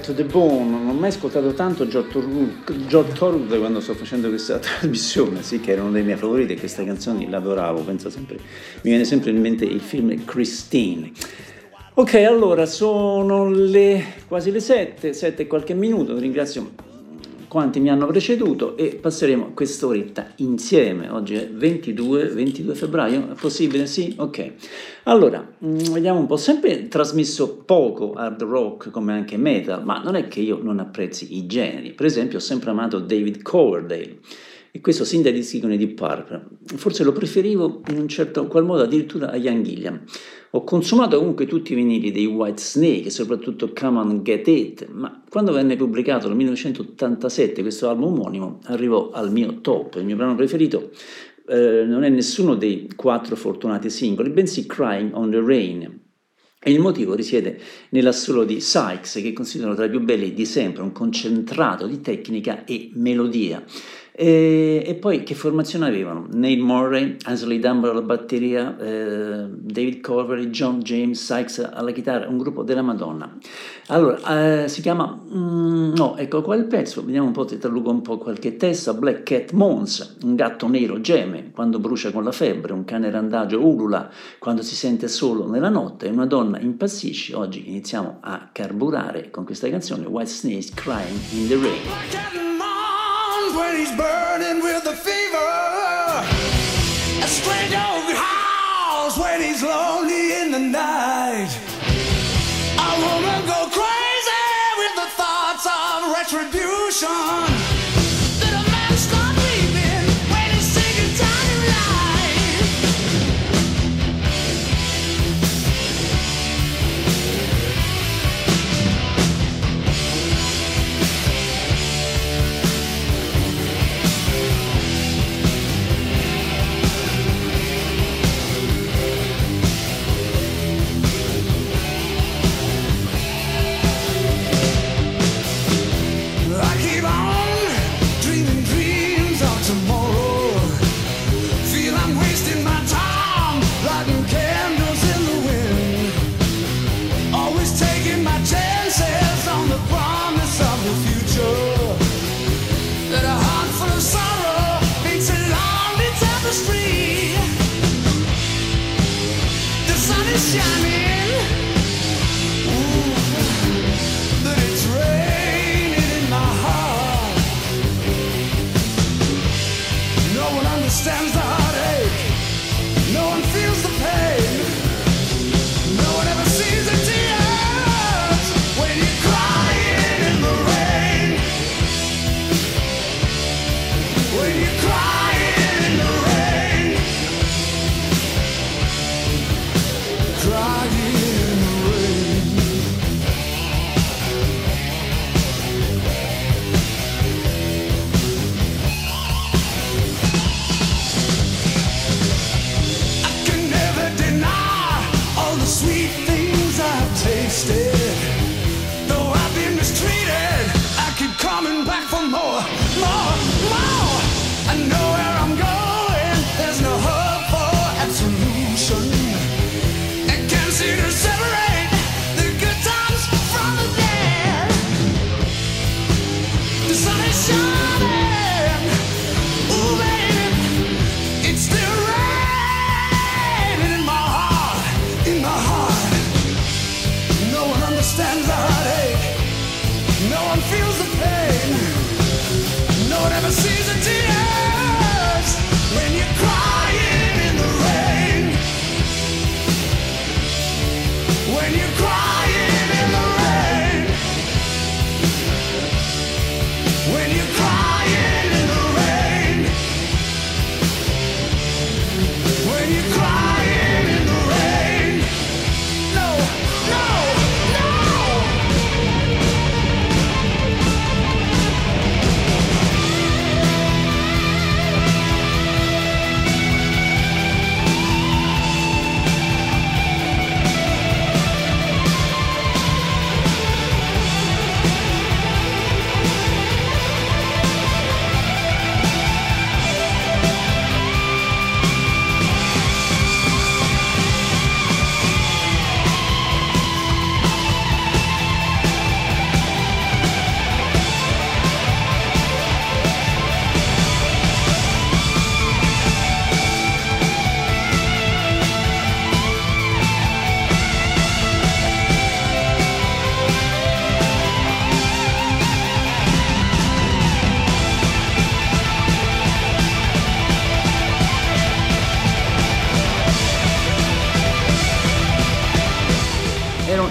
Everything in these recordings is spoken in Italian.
To the Bone. Non ho mai ascoltato tanto George Thorogood quando sto facendo questa trasmissione, sì, che era uno dei miei favoriti, queste canzoni l'adoravo, penso sempre, mi viene sempre in mente il film Christine. Ok, allora sono le, quasi le 7, 7 e qualche minuto, ringrazio quanti mi hanno preceduto e passeremo quest'oretta insieme. Oggi è 22, 22 febbraio, è possibile? Sì? Ok. Allora, mm, vediamo un po'. Sempre trasmesso poco hard rock come anche metal, ma non è che io non apprezzi i generi. Per esempio, ho sempre amato David Coverdale e questo sin dai dischi con Deep Purple. Forse lo preferivo in un certo qual modo addirittura a Young Gilliam. Ho consumato comunque tutti i vinili dei White Snake, soprattutto Come on Get It, ma quando venne pubblicato nel 1987 questo album omonimo arrivò al mio top, il mio brano preferito eh, non è nessuno dei quattro fortunati singoli, bensì Crying on the Rain, e il motivo risiede nell'assolo di Sykes, che considero tra i più belli di sempre, un concentrato di tecnica e melodia. E, e, poi che formazione avevano? Nate Murray, Ansley Dunbar alla batteria, eh, David Covery, John James, Sykes alla chitarra, un gruppo della Madonna. Allora, eh, si chiama, mm, no, ecco qua il pezzo, vediamo un po', ti traduco un po' qualche testo, Black Cat Mons, un gatto nero geme quando brucia con la febbre, un cane randagio ulula quando si sente solo nella notte una donna impazzisce. Oggi iniziamo a carburare con questa canzone White Snakes Crying in the Rain. When he's burning with a fever. A stray dog howls when he's lonely in the night. A woman go crazy with the thoughts of retribution.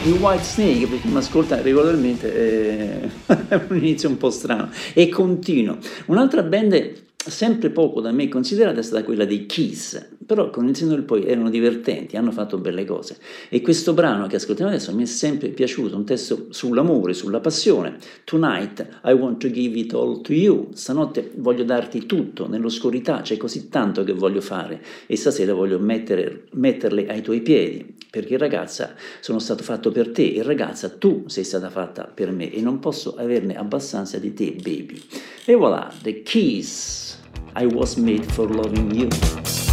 I White Snake, perché mi ascolta regolarmente, eh, è un inizio un po' strano, e continuo. Un'altra band sempre poco da me considerata è stata quella dei Kiss, però con il senno del poi erano divertenti, hanno fatto belle cose. E questo brano che ascoltiamo adesso mi è sempre piaciuto, un testo sull'amore, sulla passione. Tonight I want to give it all to you. Stanotte voglio darti tutto, nell'oscurità c'è così tanto che voglio fare e stasera voglio mettere, metterle ai tuoi piedi, perché ragazza sono stato fatto per te e ragazza tu sei stata fatta per me e non posso averne abbastanza di te, baby. E voilà, The Kiss. I was made for loving you.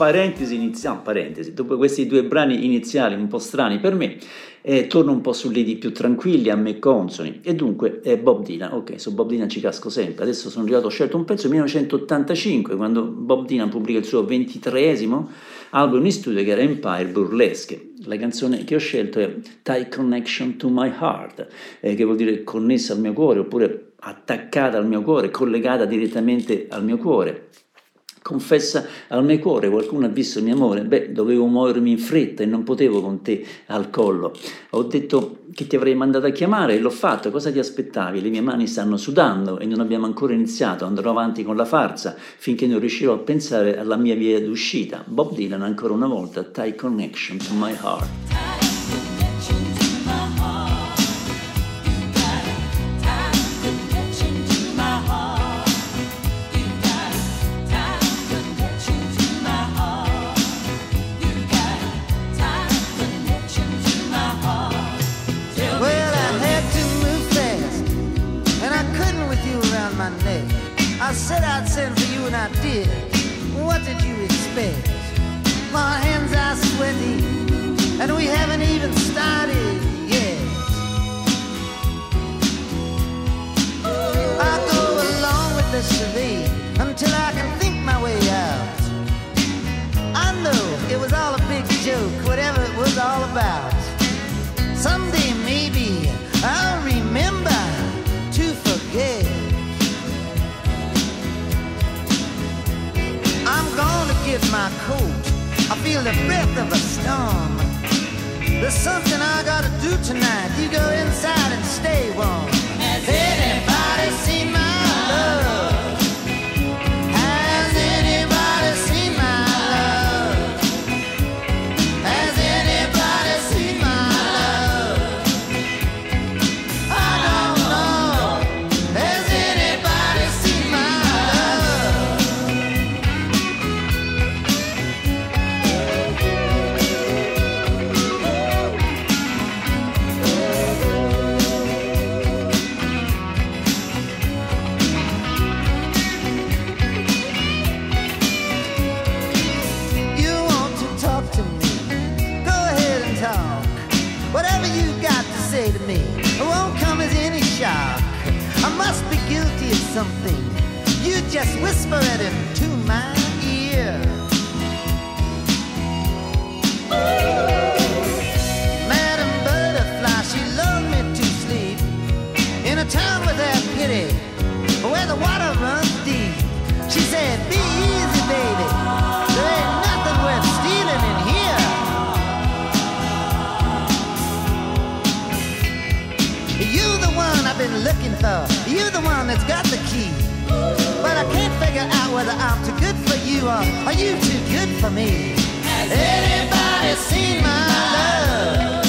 Parentesi iniziale, parentesi, dopo questi due brani iniziali un po' strani per me, eh, torno un po' su lidi più tranquilli, a me consoni, e dunque eh, Bob Dylan, ok, su Bob Dylan ci casco sempre, adesso sono arrivato, ho scelto un pezzo del 1985, quando Bob Dylan pubblica il suo ventitreesimo album in studio che era Empire Burlesque, la canzone che ho scelto è Tie Connection to My Heart, eh, che vuol dire connessa al mio cuore, oppure attaccata al mio cuore, collegata direttamente al mio cuore, Confessa al mio cuore, qualcuno ha visto il mio amore? Beh, dovevo muovermi in fretta e non potevo con te al collo. Ho detto che ti avrei mandato a chiamare e l'ho fatto. Cosa ti aspettavi? Le mie mani stanno sudando e non abbiamo ancora iniziato. Andrò avanti con la farsa finché non riuscirò a pensare alla mia via d'uscita. Bob Dylan ancora una volta, Tie Connection to My Heart. You feel the breath of a storm. There's something I gotta do tonight. You go inside and stay warm. Just whisper it into my ear. Madam Butterfly, she lulled me to sleep in a town without pity, where the water runs deep. She said, Be easy, baby. There ain't nothing worth stealing in here. You the one I've been looking for. You the one that's got the key. Figure out whether I'm too good for you or are you too good for me. Has anybody seen my love?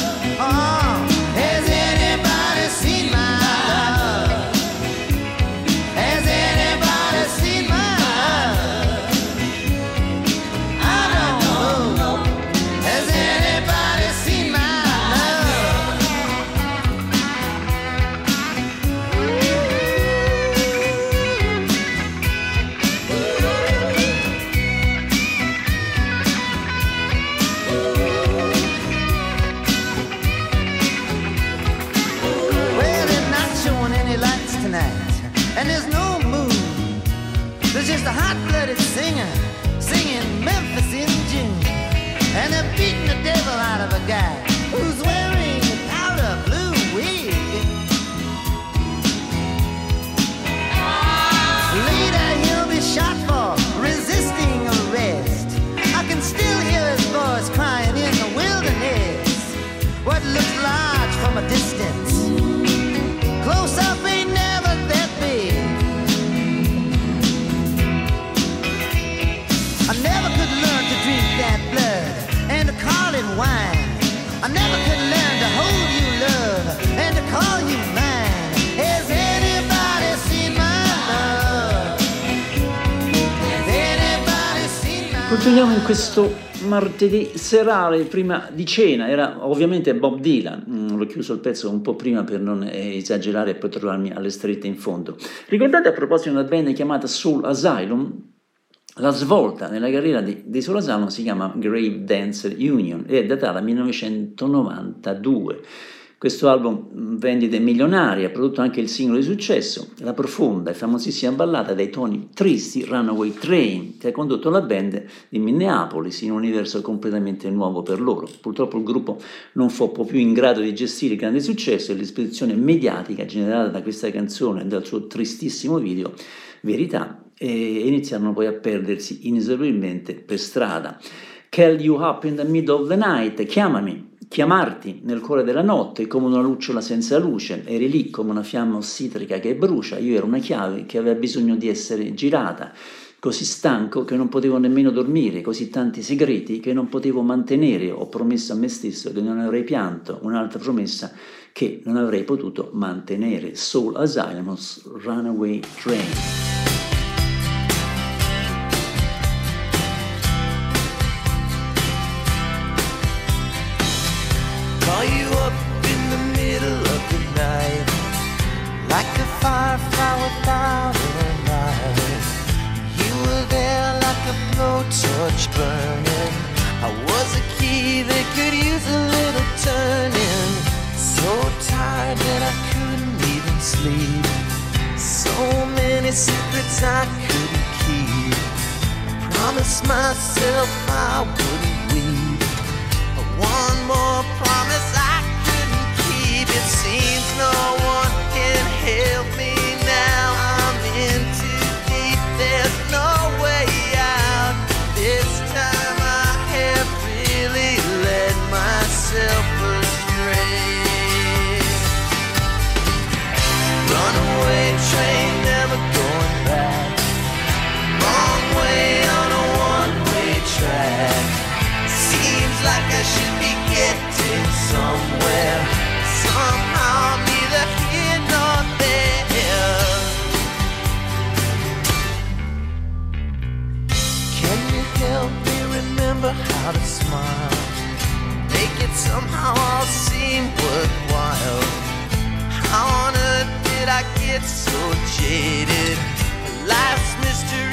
Continuiamo in questo martedì serale prima di cena, era ovviamente Bob Dylan, Mm, l'ho chiuso il pezzo un po' prima per non eh, esagerare e poi trovarmi alle strette in fondo. Ricordate a proposito di una band chiamata Soul Asylum? La svolta nella carriera di, di Soul Asylum si chiama Grave Dancer Union e è datata 1992. Questo album mh, vendite milionarie, ha prodotto anche il singolo di successo, la profonda e famosissima ballata dai toni tristi Runaway Train, che ha condotto la band di Minneapolis in un universo completamente nuovo per loro. Purtroppo il gruppo non fu più in grado di gestire il grande successo e l'esposizione mediatica generata da questa canzone e dal suo tristissimo video, Verità, e iniziarono poi a perdersi inesorabilmente per strada. Call you up in the middle of the night, chiamami, chiamarti nel cuore della notte come una lucciola senza luce, eri lì come una fiamma ossitrica che brucia, io ero una chiave che aveva bisogno di essere girata, così stanco che non potevo nemmeno dormire, così tanti segreti che non potevo mantenere, ho promesso a me stesso che non avrei pianto, un'altra promessa che non avrei potuto mantenere. Soul Asylum's Runaway Train. Torch burning. I was a key that could use a little turning. So tired that I couldn't even sleep. So many secrets I couldn't keep. I promised myself I wouldn't weep. One more promise I couldn't keep. It seems no one get so jaded? Life's mystery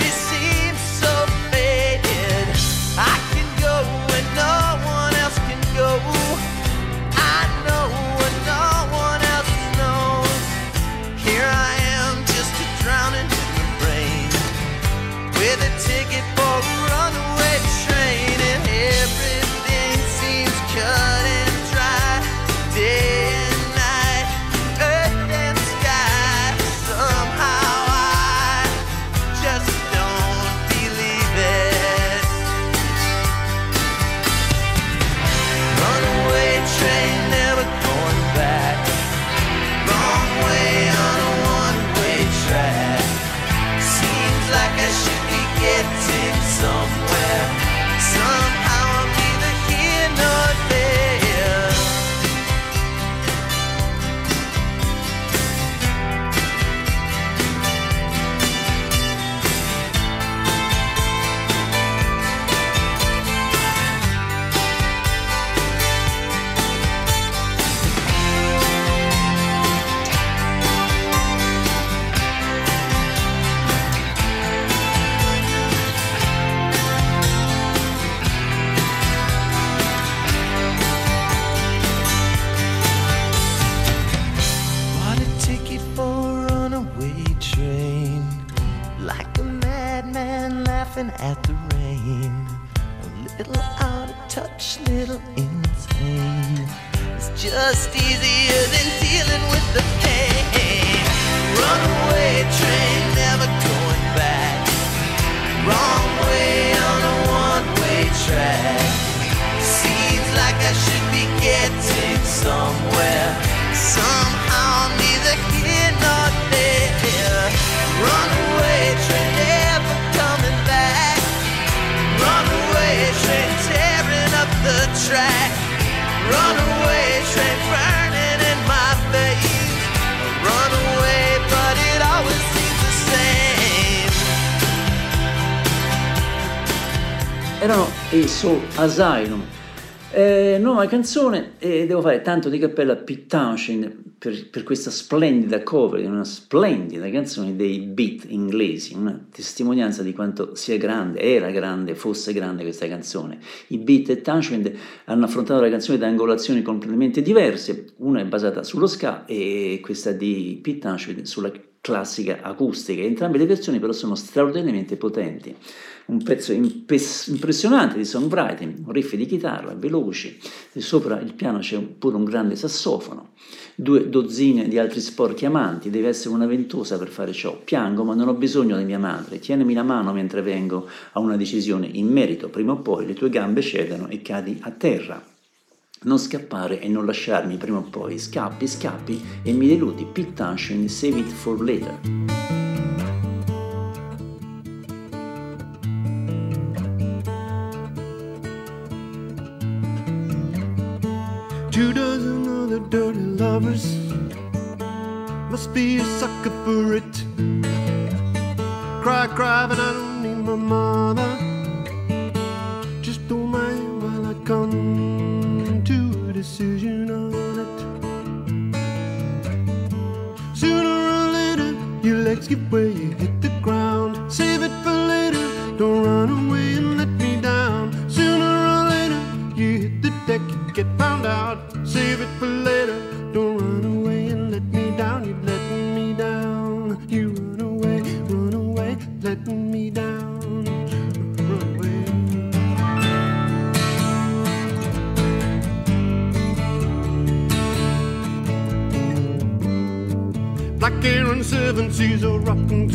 canzone e devo fare tanto di cappello a Pete Townshend per, per questa splendida cover di una splendida canzone dei beat inglesi, una testimonianza di quanto sia grande, era grande, fosse grande questa canzone. I beat e Townshend hanno affrontato la canzone da angolazioni completamente diverse, una è basata sullo ska e questa di Pete Townshend sulla classica acustica. Entrambe le versioni però sono straordinariamente potenti. Un pezzo impressionante di songwriting, un riff di chitarra, veloci, sopra il piano c'è pure un grande sassofono, due dozzine di altri sporchi amanti, deve essere una ventosa per fare ciò. Piango ma non ho bisogno di mia madre, tienimi la mano mentre vengo a una decisione in merito, prima o poi le tue gambe cedono e cadi a terra. Non scappare e non lasciarmi prima o poi, scappi, scappi e mi deludi, Pete Townshend, save it for later. Sucker for it. Cry, cry, but I don't need my mother. Just my hand while I come to a decision on it. Sooner or later, your legs give way, rotten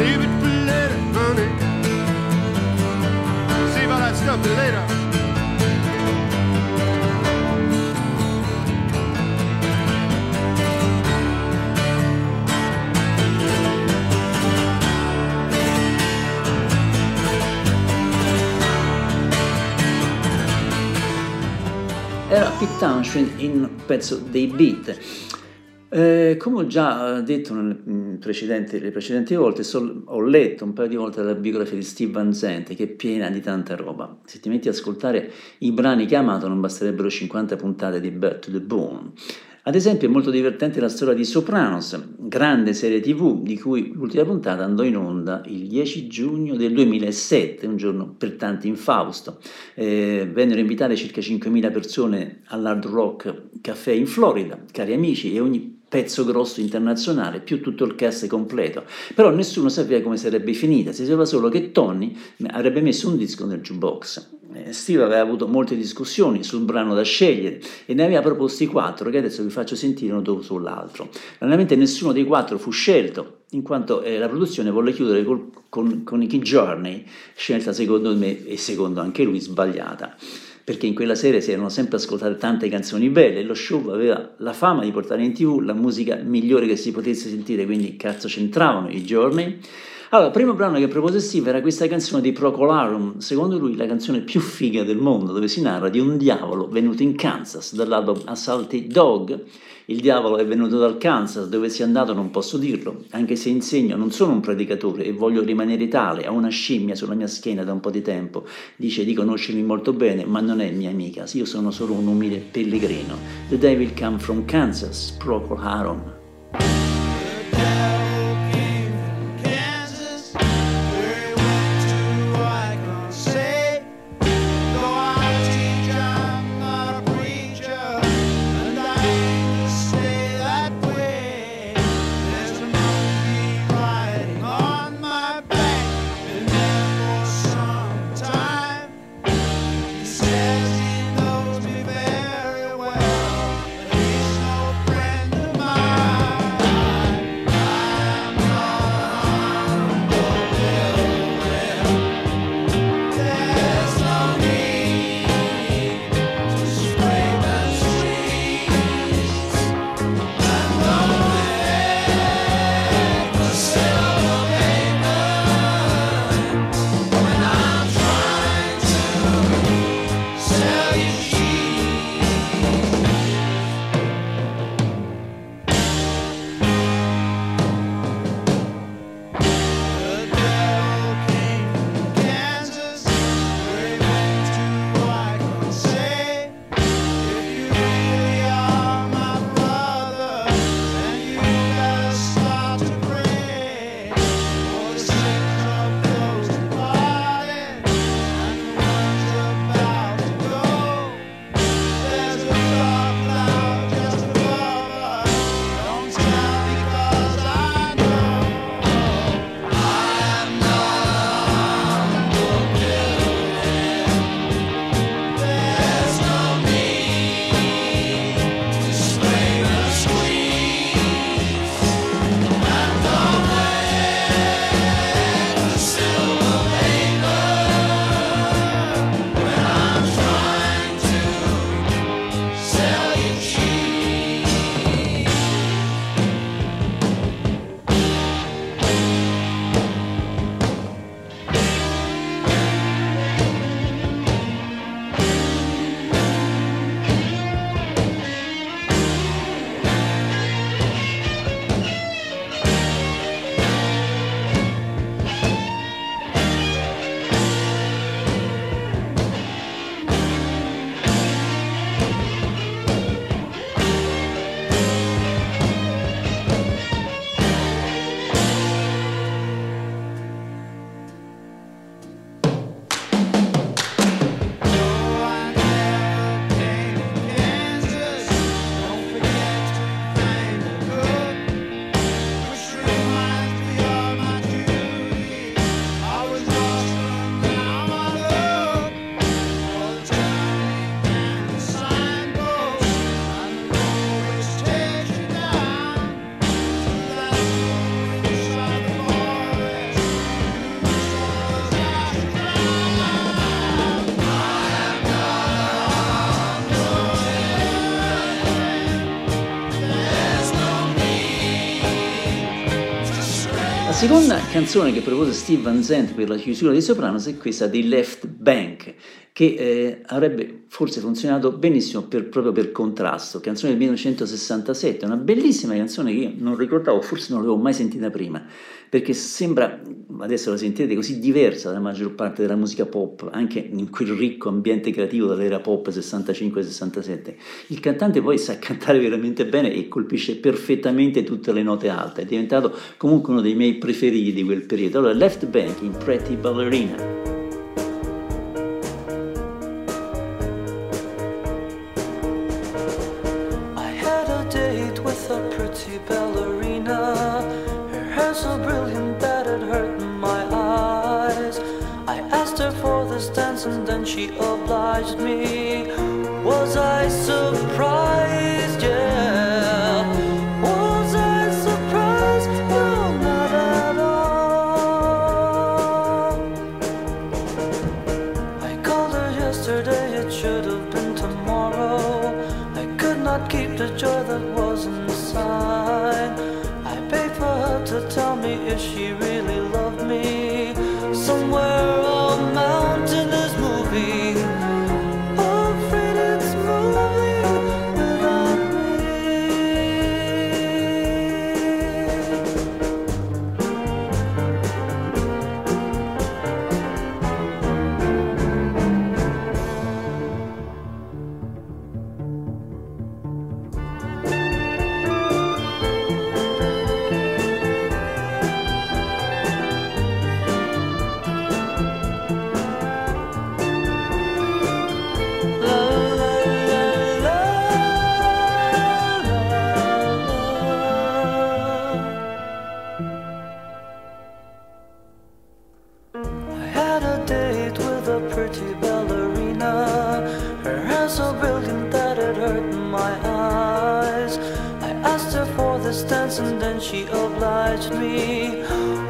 Save it for later, honey. Save all that stuff for later. Era Pete Townshend in un pezzo dei Beat. Eh, come ho già eh, detto nelle mm, precedenti, le precedenti volte, sol- ho letto un paio di volte la biografia di Steve Van Zandt che è piena di tanta roba. Se ti metti ad ascoltare i brani che ha amato non basterebbero 50 puntate di to the Bone. Ad esempio è molto divertente la storia di Sopranos, grande serie tv di cui l'ultima puntata andò in onda il 10 giugno del 2007, un giorno per tanti infausto. Eh, vennero invitate circa 5.000 persone all'Hard Rock Café in Florida, cari amici, e ogni pezzo grosso internazionale, più tutto il cast completo. Però nessuno sapeva come sarebbe finita, si sapeva solo che Tony avrebbe messo un disco nel jukebox. Eh, Steve aveva avuto molte discussioni sul brano da scegliere e ne aveva proposti quattro che adesso vi faccio sentire uno dopo sull'altro. Realmente nessuno dei quattro fu scelto, in quanto eh, la produzione volle chiudere col, con, con Nicky Journey, scelta secondo me e secondo anche lui sbagliata perché in quella serie si erano sempre ascoltate tante canzoni belle e lo show aveva la fama di portare in tv la musica migliore che si potesse sentire, quindi cazzo c'entravano i giorni. Allora, il primo brano che propose Steve era questa canzone di Procolarum, secondo lui la canzone più figa del mondo, dove si narra di un diavolo venuto in Kansas dall'album Assaulted Dog, il diavolo è venuto dal Kansas, dove sia andato non posso dirlo, anche se insegno, non sono un predicatore e voglio rimanere tale, ho una scimmia sulla mia schiena da un po' di tempo, dice di conoscermi molto bene, ma non è mia amica, io sono solo un umile pellegrino. The devil come from Kansas, Procol Harum. Seconda canzone che propose Steve Van Zandt per la chiusura dei Sopranos è questa di Left Bank, che eh, avrebbe forse funzionato benissimo per, proprio per contrasto, canzone del 1967, una bellissima canzone che io non ricordavo, forse non l'avevo mai sentita prima, perché sembra, adesso la sentirete, così diversa dalla maggior parte della musica pop, anche in quel ricco ambiente creativo dell'era pop 65-67. Il cantante poi sa cantare veramente bene e colpisce perfettamente tutte le note alte, è diventato comunque uno dei miei preferiti di quel periodo. Allora, Left Bank in Pretty Ballerina.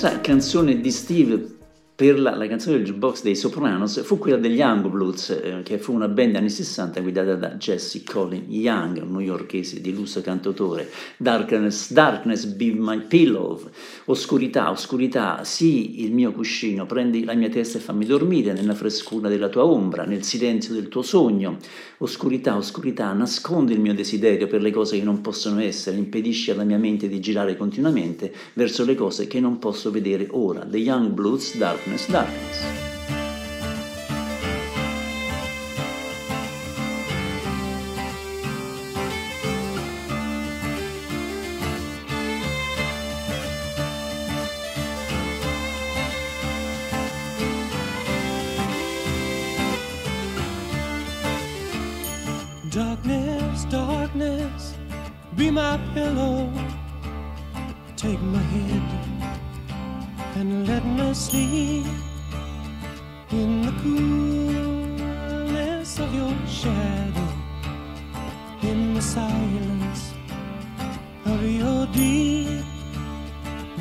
Questa canzone di Steve per la, la, canzone del jukebox dei Sopranos fu quella degli Young Blues, eh, che fu una band anni 60 guidata da Jesse Colin Young, un newyorkese di lusso cantautore. Darkness, darkness be my pillow, oscurità, oscurità, sì il mio cuscino, prendi la mia testa e fammi dormire nella frescura della tua ombra, nel silenzio del tuo sogno. Oscurità, oscurità, nascondi il mio desiderio per le cose che non possono essere, impedisci alla mia mente di girare continuamente verso le cose che non posso vedere ora. The Young Blues, Darkness. Miss Darkness. shadow in the silence of your deep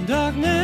darkness.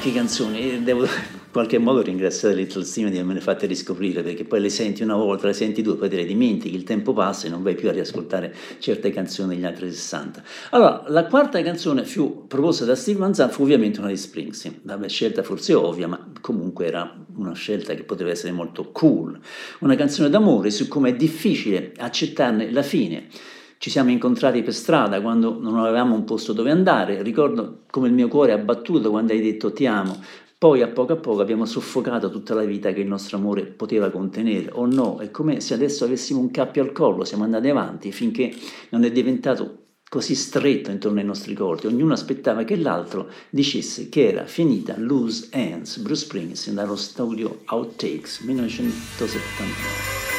Vecchie canzoni devo in qualche modo ringraziare Little Steam di avermele fatte riscoprire perché poi le senti una volta, le senti due, poi te le dimentichi, il tempo passa e non vai più a riascoltare certe canzoni degli altri 60. Allora, la quarta canzone fu proposta da Steve Van Zandt fu ovviamente una di Springsteen, la scelta forse ovvia, ma comunque era una scelta che poteva essere molto cool, una canzone d'amore su come è difficile accettarne la fine. Ci siamo incontrati per strada quando non avevamo un posto dove andare. Ricordo come il mio cuore ha battuto quando hai detto ti amo. Poi a poco a poco abbiamo soffocato tutta la vita che il nostro amore poteva contenere, o no? È come se adesso avessimo un cappio al collo, siamo andati avanti finché non è diventato così stretto intorno ai nostri corpi. Ognuno aspettava che l'altro dicesse che era finita Loose Ends, Bruce Springsteen, dallo studio Outtakes 1979.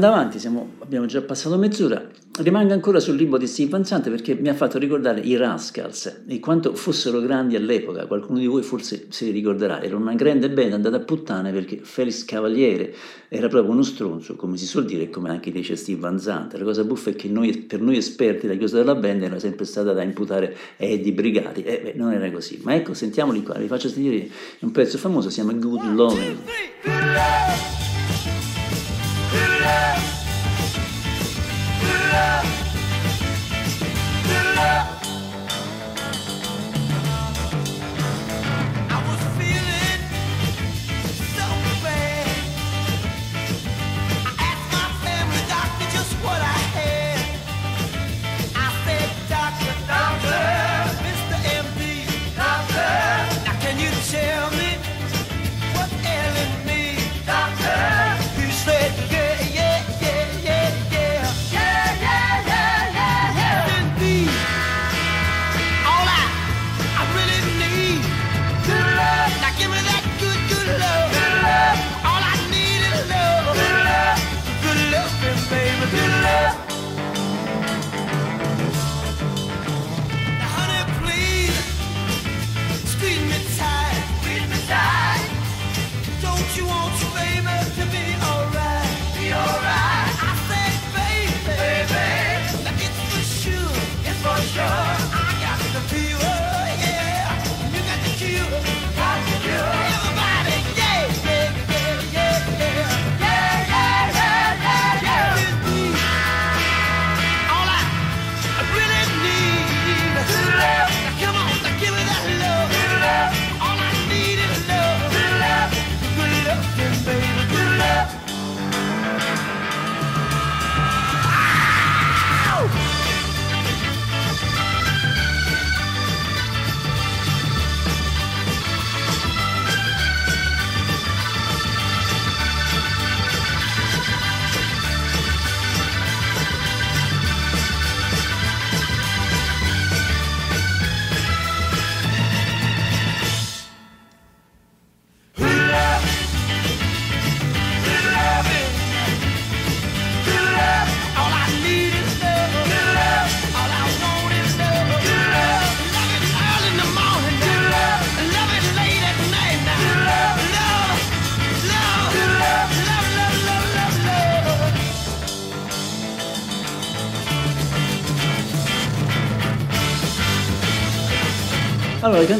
Andando avanti, siamo- abbiamo già passato mezz'ora, rimango ancora sul limbo di Steve Van Zandt perché mi ha fatto ricordare i Rascals e quanto fossero grandi all'epoca, qualcuno di voi forse si ricorderà, era una grande band andata a puttane perché Felix Cavaliere era proprio uno stronzo, come si suol dire e come anche dice Steve Van Zandt. La cosa buffa è che noi, per noi esperti la chiusa della band era sempre stata da imputare a Eddie Brigati, e beh, non era così. Ma ecco, sentiamoli qua, vi faccio sentire un pezzo famoso, si chiama Good Loving. I was love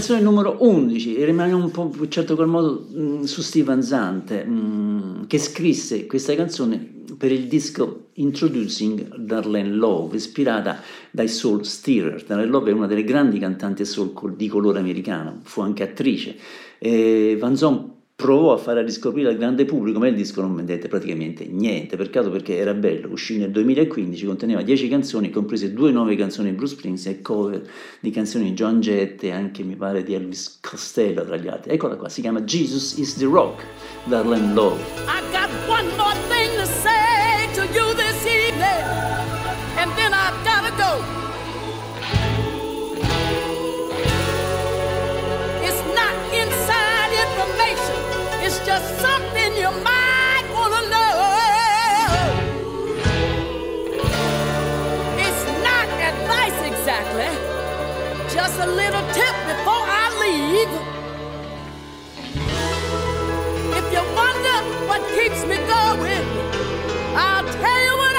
canzone numero 11, e rimaniamo un po' in certo qual modo mh, su Steven Zante, mh, che scrisse questa canzone per il disco Introducing Darlene Love, ispirata dai Soul Stirrer. Darlene Love è una delle grandi cantanti soul di colore americano, fu anche attrice. E Van Zon provò a fare riscoprire al grande pubblico, ma il disco non vendette praticamente niente, peccato perché era bello, uscì nel 2015, conteneva 10 canzoni, comprese due nuove canzoni di Bruce Springsteen e cover di canzoni di John Jett e anche mi pare di Elvis Costello tra gli altri. Eccola qua, si chiama Jesus is the Rock, Darlene Love. I got one more thing to say to you this evening, and then I've gotta go. Just something you might wanna know. It's not advice exactly, just a little tip before I leave. If you wonder what keeps me going, I'll tell you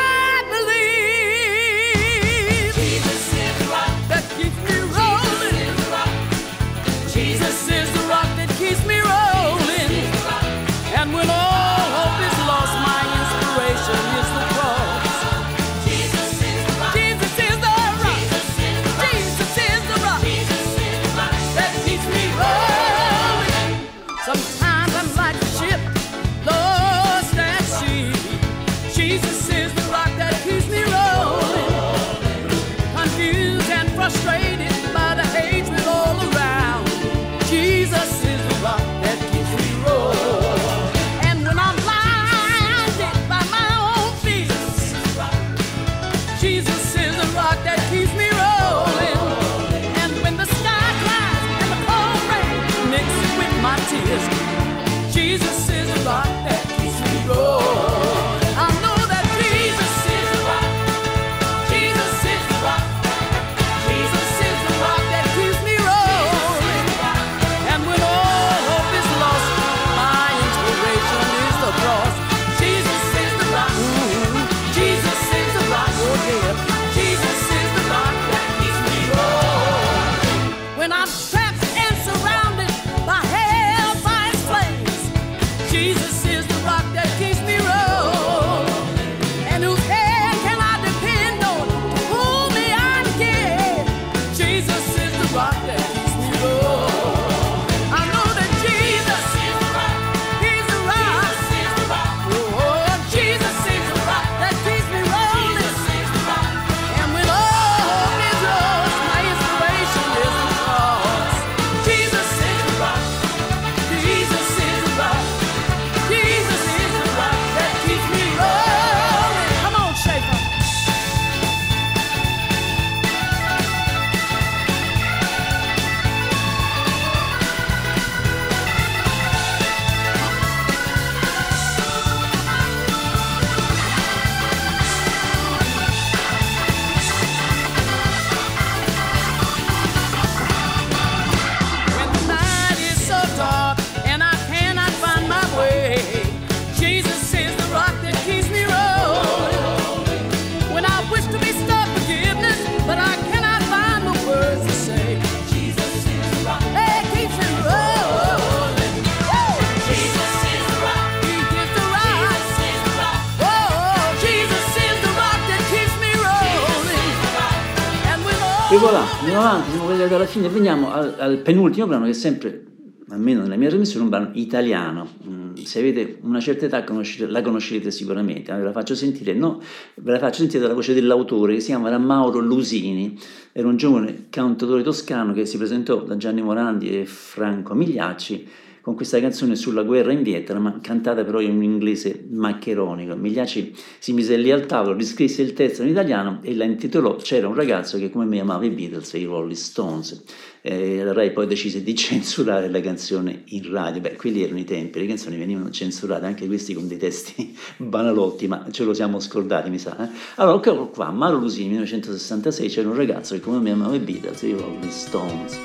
veniamo al, al penultimo brano che è sempre, almeno nella mia trasmissione, un brano italiano. Mm, se avete una certa età la conoscerete sicuramente, ve la faccio sentire, no, ve la faccio sentire dalla voce dell'autore che si chiama Mauro Lusini, era un giovane cantautore toscano che si presentò da Gianni Morandi e Franco Migliacci con questa canzone sulla guerra in Vietnam, cantata però in un inglese maccheronico. Migliacci si mise lì al tavolo, riscrisse il testo in italiano e la intitolò C'era un ragazzo che come me amava i Beatles e i Rolling Stones. Eh, la Rai poi decise di censurare la canzone in radio. Beh, quelli erano i tempi, le canzoni venivano censurate, anche questi con dei testi banalotti, ma ce lo siamo scordati, mi sa. eh. Allora, eccolo qua, Mauro Lusini, 1966, c'era un ragazzo che come me amava i Beatles e i Rolling Stones.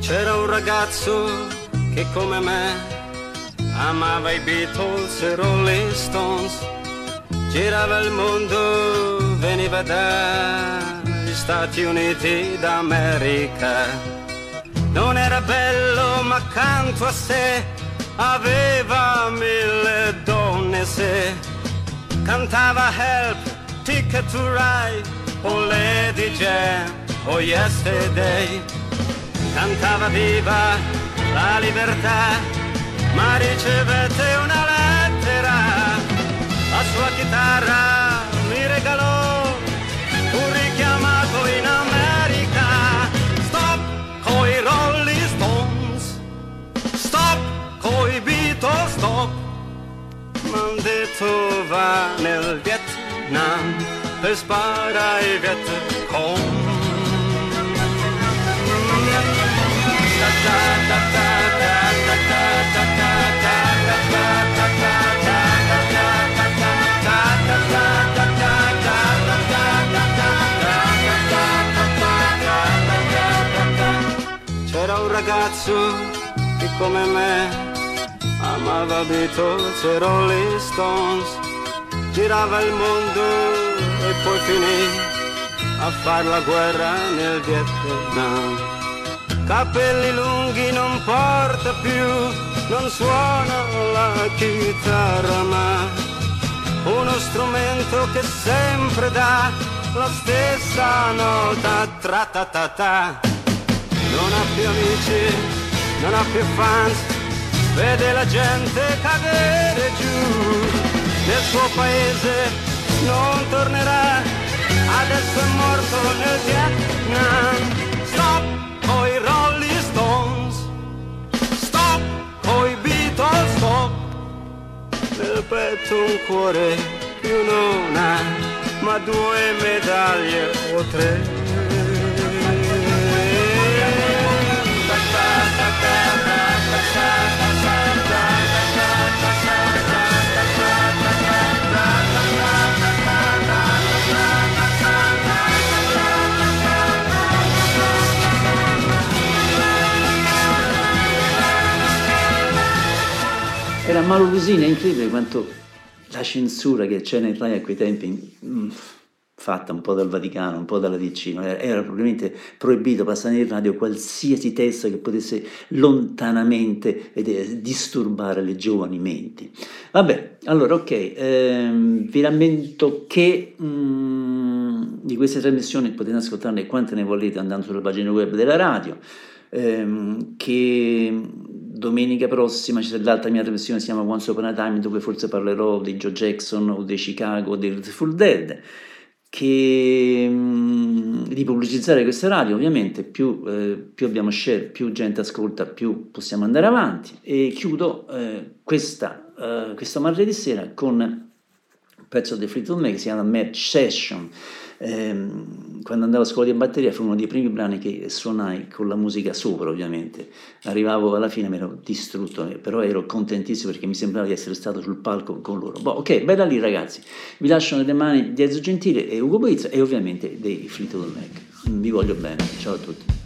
C'era un ragazzo che come me amava i Beatles e Rolling Stones, girava il mondo, veniva dagli Stati Uniti d'America. non era bello ma accanto a sé aveva mille donne se cantava help ticket to ride o lady jam o yesterday. Cantava viva la libertà ma ricevette una lettera la sua chitarra mi regalò un richiamato in America. Stop coi Rolling Stones stop coi Beatles stop. M'han detto va nel Vietnam per sparare ai Vietcong. C'era un ragazzo che come me amava Beatles e Rolling Stones, girava il mondo e poi finì a far la guerra nel Vietnam. Capelli lunghi non porta più, non suona la chitarra ma uno strumento che sempre dà la stessa nota tra ta ta ta non ha più amici, non ha più fans, vede la gente cadere giù. Nel suo paese non tornerà, adesso è morto nel Vietnam. Stop coi Rolling Stones, stop coi Beatles, stop. Nel petto un cuore più non ha, ma due medaglie o tre. Era Malovusina, è incredibile quanto la censura che c'era in Rai a quei tempi, fatta un po' dal Vaticano, un po' dalla DC, no? era, probabilmente proibito passare in radio qualsiasi testo che potesse lontanamente eh, disturbare le giovani menti. Vabbè, allora ok, ehm, vi rammento che mm, di queste trasmissioni potete ascoltarne quante ne volete andando sulla pagina web della radio, ehm, che domenica prossima c'è l'altra mia trasmissione, si chiama Once Upon a Time, dove forse parlerò di Joe Jackson o di Chicago o di Full Dead, che di pubblicizzare questa radio ovviamente, più, eh, più abbiamo share, più gente ascolta, più possiamo andare avanti. E chiudo eh, questa, eh, questo martedì sera con un pezzo di Fleetwood Mac che si chiama Match Session. Ehm, quando andavo a scuola di batteria fu uno dei primi brani che suonai con la musica sopra ovviamente. Arrivavo alla fine mi ero distrutto però ero contentissimo perché mi sembrava di essere stato sul palco con loro. Boh, ok bella lì ragazzi. Vi lascio nelle mani di Ezio Gentile e Ugo Boizza e ovviamente dei Fleetwood Mac. Vi voglio bene. Ciao a tutti